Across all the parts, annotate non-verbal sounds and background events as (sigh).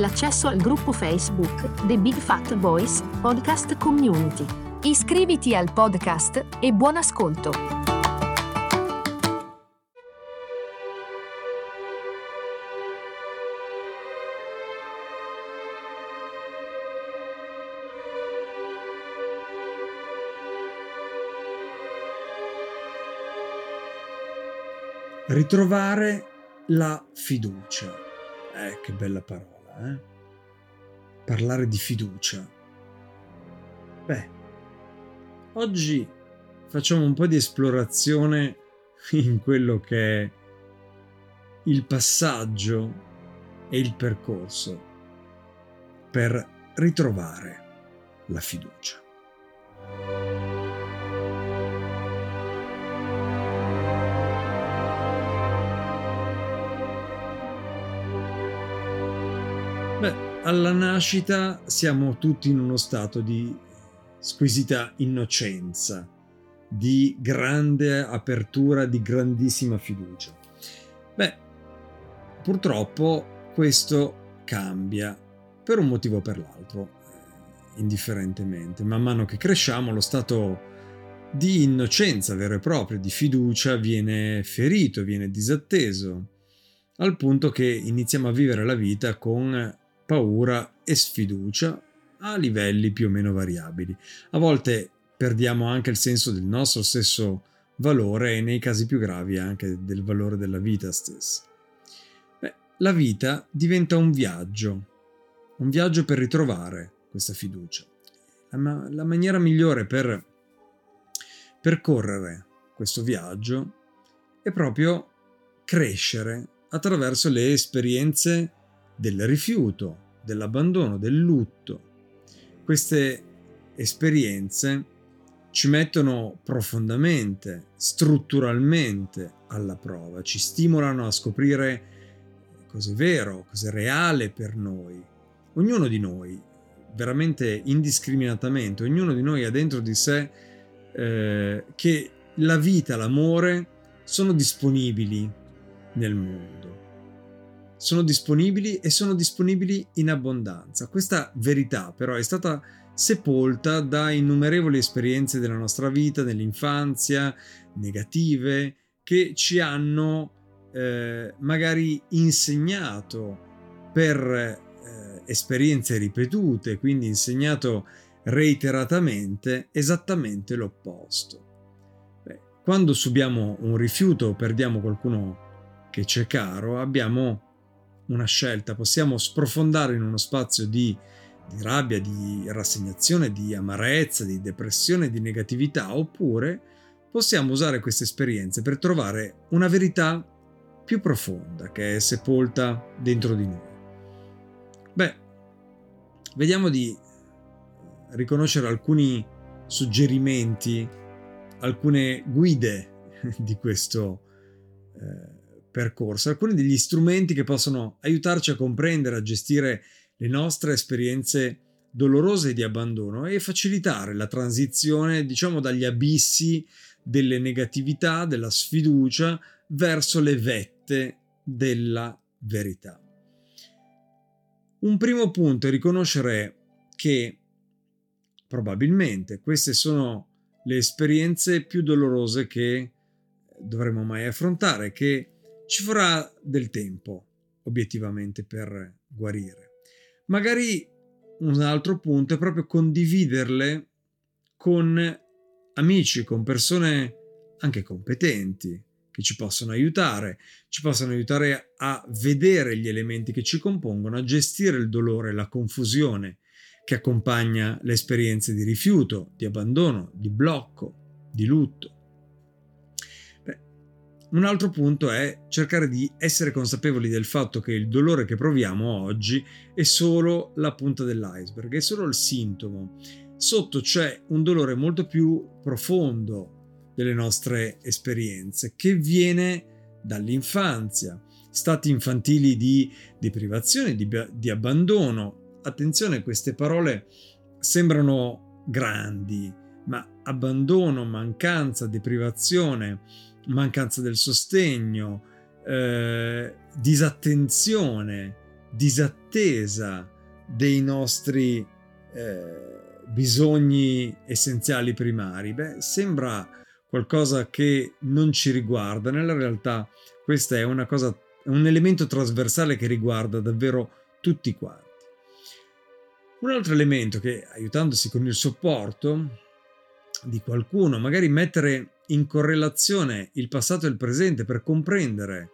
l'accesso al gruppo Facebook The Big Fat Voice Podcast Community. Iscriviti al podcast e buon ascolto! Ritrovare la fiducia. Eh, che bella parola, eh? Parlare di fiducia. Beh, oggi facciamo un po' di esplorazione (laughs) in quello che è il passaggio e il percorso per ritrovare la fiducia. Alla nascita siamo tutti in uno stato di squisita innocenza, di grande apertura, di grandissima fiducia. Beh, purtroppo questo cambia per un motivo o per l'altro, eh, indifferentemente. Man mano che cresciamo lo stato di innocenza vero e proprio, di fiducia, viene ferito, viene disatteso, al punto che iniziamo a vivere la vita con paura e sfiducia a livelli più o meno variabili. A volte perdiamo anche il senso del nostro stesso valore e nei casi più gravi anche del valore della vita stessa. Beh, la vita diventa un viaggio, un viaggio per ritrovare questa fiducia. La, la maniera migliore per percorrere questo viaggio è proprio crescere attraverso le esperienze del rifiuto, dell'abbandono, del lutto. Queste esperienze ci mettono profondamente, strutturalmente alla prova, ci stimolano a scoprire cos'è vero, cos'è reale per noi. Ognuno di noi, veramente indiscriminatamente, ognuno di noi ha dentro di sé eh, che la vita, l'amore sono disponibili nel mondo sono disponibili e sono disponibili in abbondanza. Questa verità però è stata sepolta da innumerevoli esperienze della nostra vita, nell'infanzia, negative, che ci hanno eh, magari insegnato per eh, esperienze ripetute, quindi insegnato reiteratamente esattamente l'opposto. Beh, quando subiamo un rifiuto o perdiamo qualcuno che ci è caro, abbiamo una scelta, possiamo sprofondare in uno spazio di, di rabbia, di rassegnazione, di amarezza, di depressione, di negatività, oppure possiamo usare queste esperienze per trovare una verità più profonda che è sepolta dentro di noi. Beh, vediamo di riconoscere alcuni suggerimenti, alcune guide (laughs) di questo eh, percorso, alcuni degli strumenti che possono aiutarci a comprendere, a gestire le nostre esperienze dolorose di abbandono e facilitare la transizione, diciamo, dagli abissi delle negatività, della sfiducia verso le vette della verità. Un primo punto è riconoscere che probabilmente queste sono le esperienze più dolorose che dovremo mai affrontare, che ci vorrà del tempo, obiettivamente, per guarire. Magari un altro punto è proprio condividerle con amici, con persone anche competenti che ci possono aiutare, ci possono aiutare a vedere gli elementi che ci compongono, a gestire il dolore, la confusione che accompagna le esperienze di rifiuto, di abbandono, di blocco, di lutto un altro punto è cercare di essere consapevoli del fatto che il dolore che proviamo oggi è solo la punta dell'iceberg, è solo il sintomo. Sotto c'è un dolore molto più profondo delle nostre esperienze che viene dall'infanzia, stati infantili di deprivazione, di, di abbandono. Attenzione, queste parole sembrano grandi, ma abbandono, mancanza, deprivazione, mancanza del sostegno, eh, disattenzione, disattesa dei nostri eh, bisogni essenziali primari. Beh, sembra qualcosa che non ci riguarda, nella realtà questo è una cosa, un elemento trasversale che riguarda davvero tutti quanti. Un altro elemento che, aiutandosi con il supporto di qualcuno, magari mettere in correlazione il passato e il presente per comprendere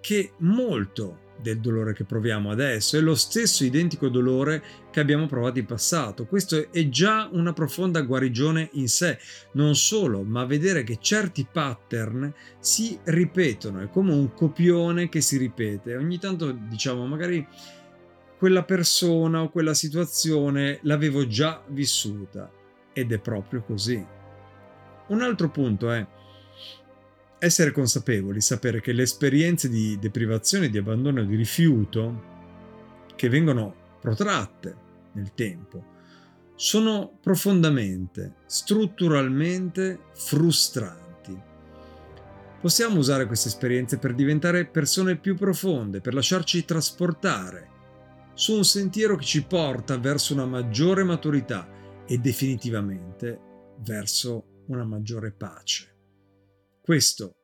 che molto del dolore che proviamo adesso è lo stesso identico dolore che abbiamo provato in passato. Questo è già una profonda guarigione in sé, non solo, ma vedere che certi pattern si ripetono, è come un copione che si ripete. Ogni tanto diciamo magari quella persona o quella situazione l'avevo già vissuta ed è proprio così. Un altro punto è essere consapevoli, sapere che le esperienze di deprivazione, di abbandono e di rifiuto che vengono protratte nel tempo sono profondamente, strutturalmente frustranti. Possiamo usare queste esperienze per diventare persone più profonde, per lasciarci trasportare su un sentiero che ci porta verso una maggiore maturità e definitivamente verso una maggiore pace. Questo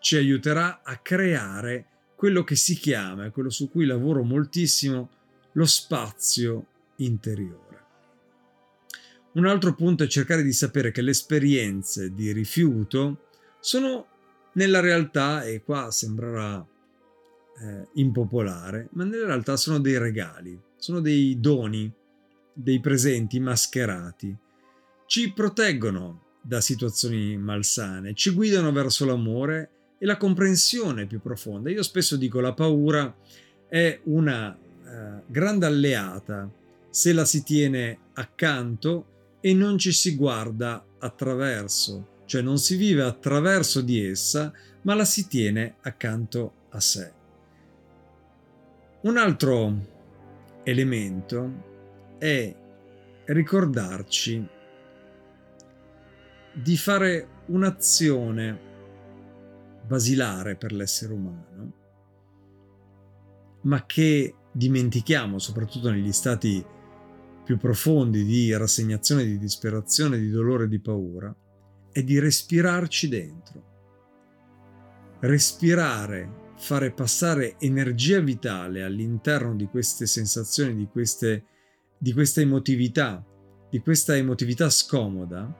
ci aiuterà a creare quello che si chiama, quello su cui lavoro moltissimo, lo spazio interiore. Un altro punto è cercare di sapere che le esperienze di rifiuto sono nella realtà, e qua sembrerà eh, impopolare, ma nella realtà sono dei regali, sono dei doni, dei presenti mascherati. Ci proteggono da situazioni malsane, ci guidano verso l'amore e la comprensione più profonda. Io spesso dico la paura è una eh, grande alleata se la si tiene accanto e non ci si guarda attraverso, cioè non si vive attraverso di essa, ma la si tiene accanto a sé. Un altro elemento è ricordarci di fare un'azione basilare per l'essere umano, ma che dimentichiamo, soprattutto negli stati più profondi di rassegnazione, di disperazione, di dolore, di paura, è di respirarci dentro. Respirare, fare passare energia vitale all'interno di queste sensazioni, di, queste, di questa emotività, di questa emotività scomoda,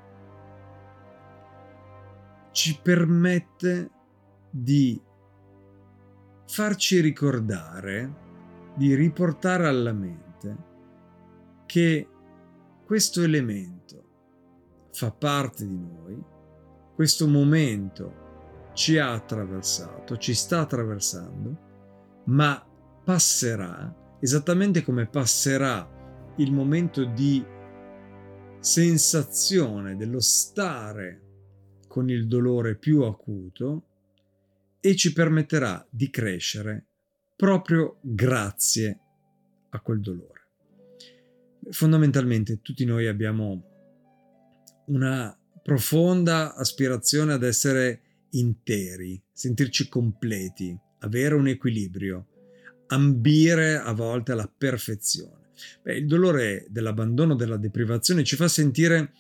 ci permette di farci ricordare, di riportare alla mente che questo elemento fa parte di noi, questo momento ci ha attraversato, ci sta attraversando, ma passerà esattamente come passerà il momento di sensazione dello stare con il dolore più acuto e ci permetterà di crescere proprio grazie a quel dolore. Fondamentalmente tutti noi abbiamo una profonda aspirazione ad essere interi, sentirci completi, avere un equilibrio, ambire a volte alla perfezione. Beh, il dolore dell'abbandono, della deprivazione ci fa sentire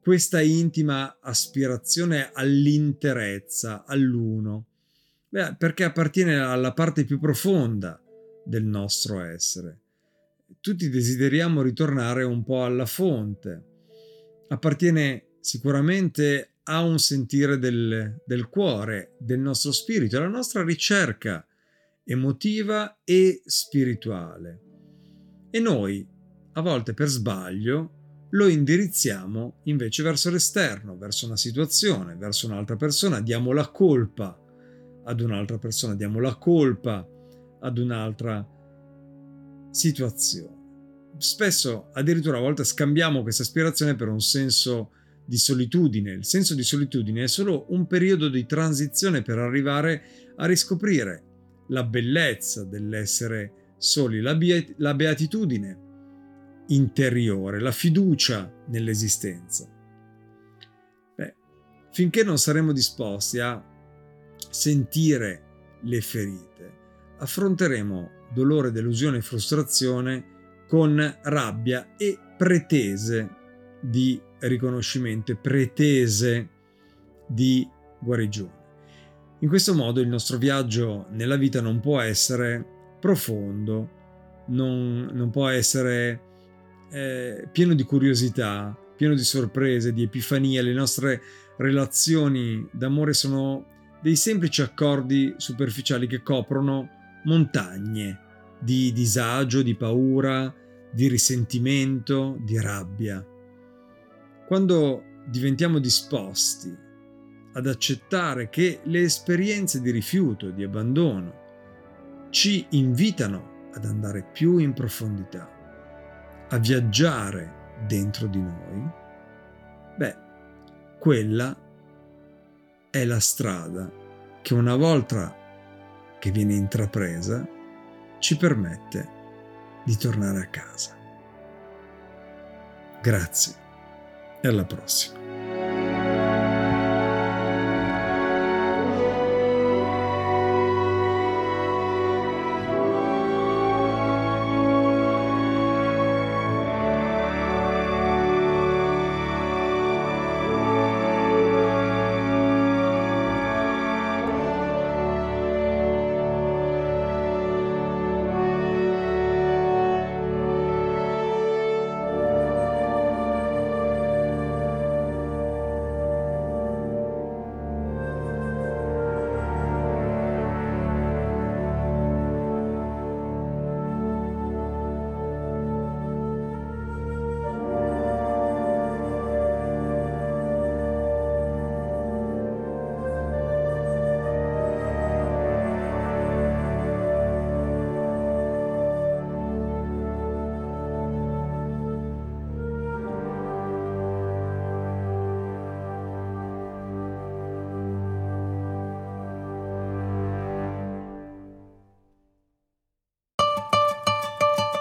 questa intima aspirazione all'interezza, all'uno, Beh, perché appartiene alla parte più profonda del nostro essere. Tutti desideriamo ritornare un po' alla fonte. Appartiene sicuramente a un sentire del, del cuore, del nostro spirito, alla nostra ricerca emotiva e spirituale. E noi, a volte per sbaglio, lo indirizziamo invece verso l'esterno, verso una situazione, verso un'altra persona, diamo la colpa ad un'altra persona, diamo la colpa ad un'altra situazione. Spesso addirittura a volte scambiamo questa aspirazione per un senso di solitudine. Il senso di solitudine è solo un periodo di transizione per arrivare a riscoprire la bellezza dell'essere soli, la, be- la beatitudine interiore, la fiducia nell'esistenza. Beh, finché non saremo disposti a sentire le ferite, affronteremo dolore, delusione e frustrazione con rabbia e pretese di riconoscimento e pretese di guarigione. In questo modo il nostro viaggio nella vita non può essere profondo, non, non può essere eh, pieno di curiosità, pieno di sorprese, di epifanie. Le nostre relazioni d'amore sono dei semplici accordi superficiali che coprono montagne di disagio, di paura, di risentimento, di rabbia. Quando diventiamo disposti ad accettare che le esperienze di rifiuto, di abbandono, ci invitano ad andare più in profondità, a viaggiare dentro di noi, beh, quella è la strada che una volta che viene intrapresa ci permette di tornare a casa. Grazie e alla prossima.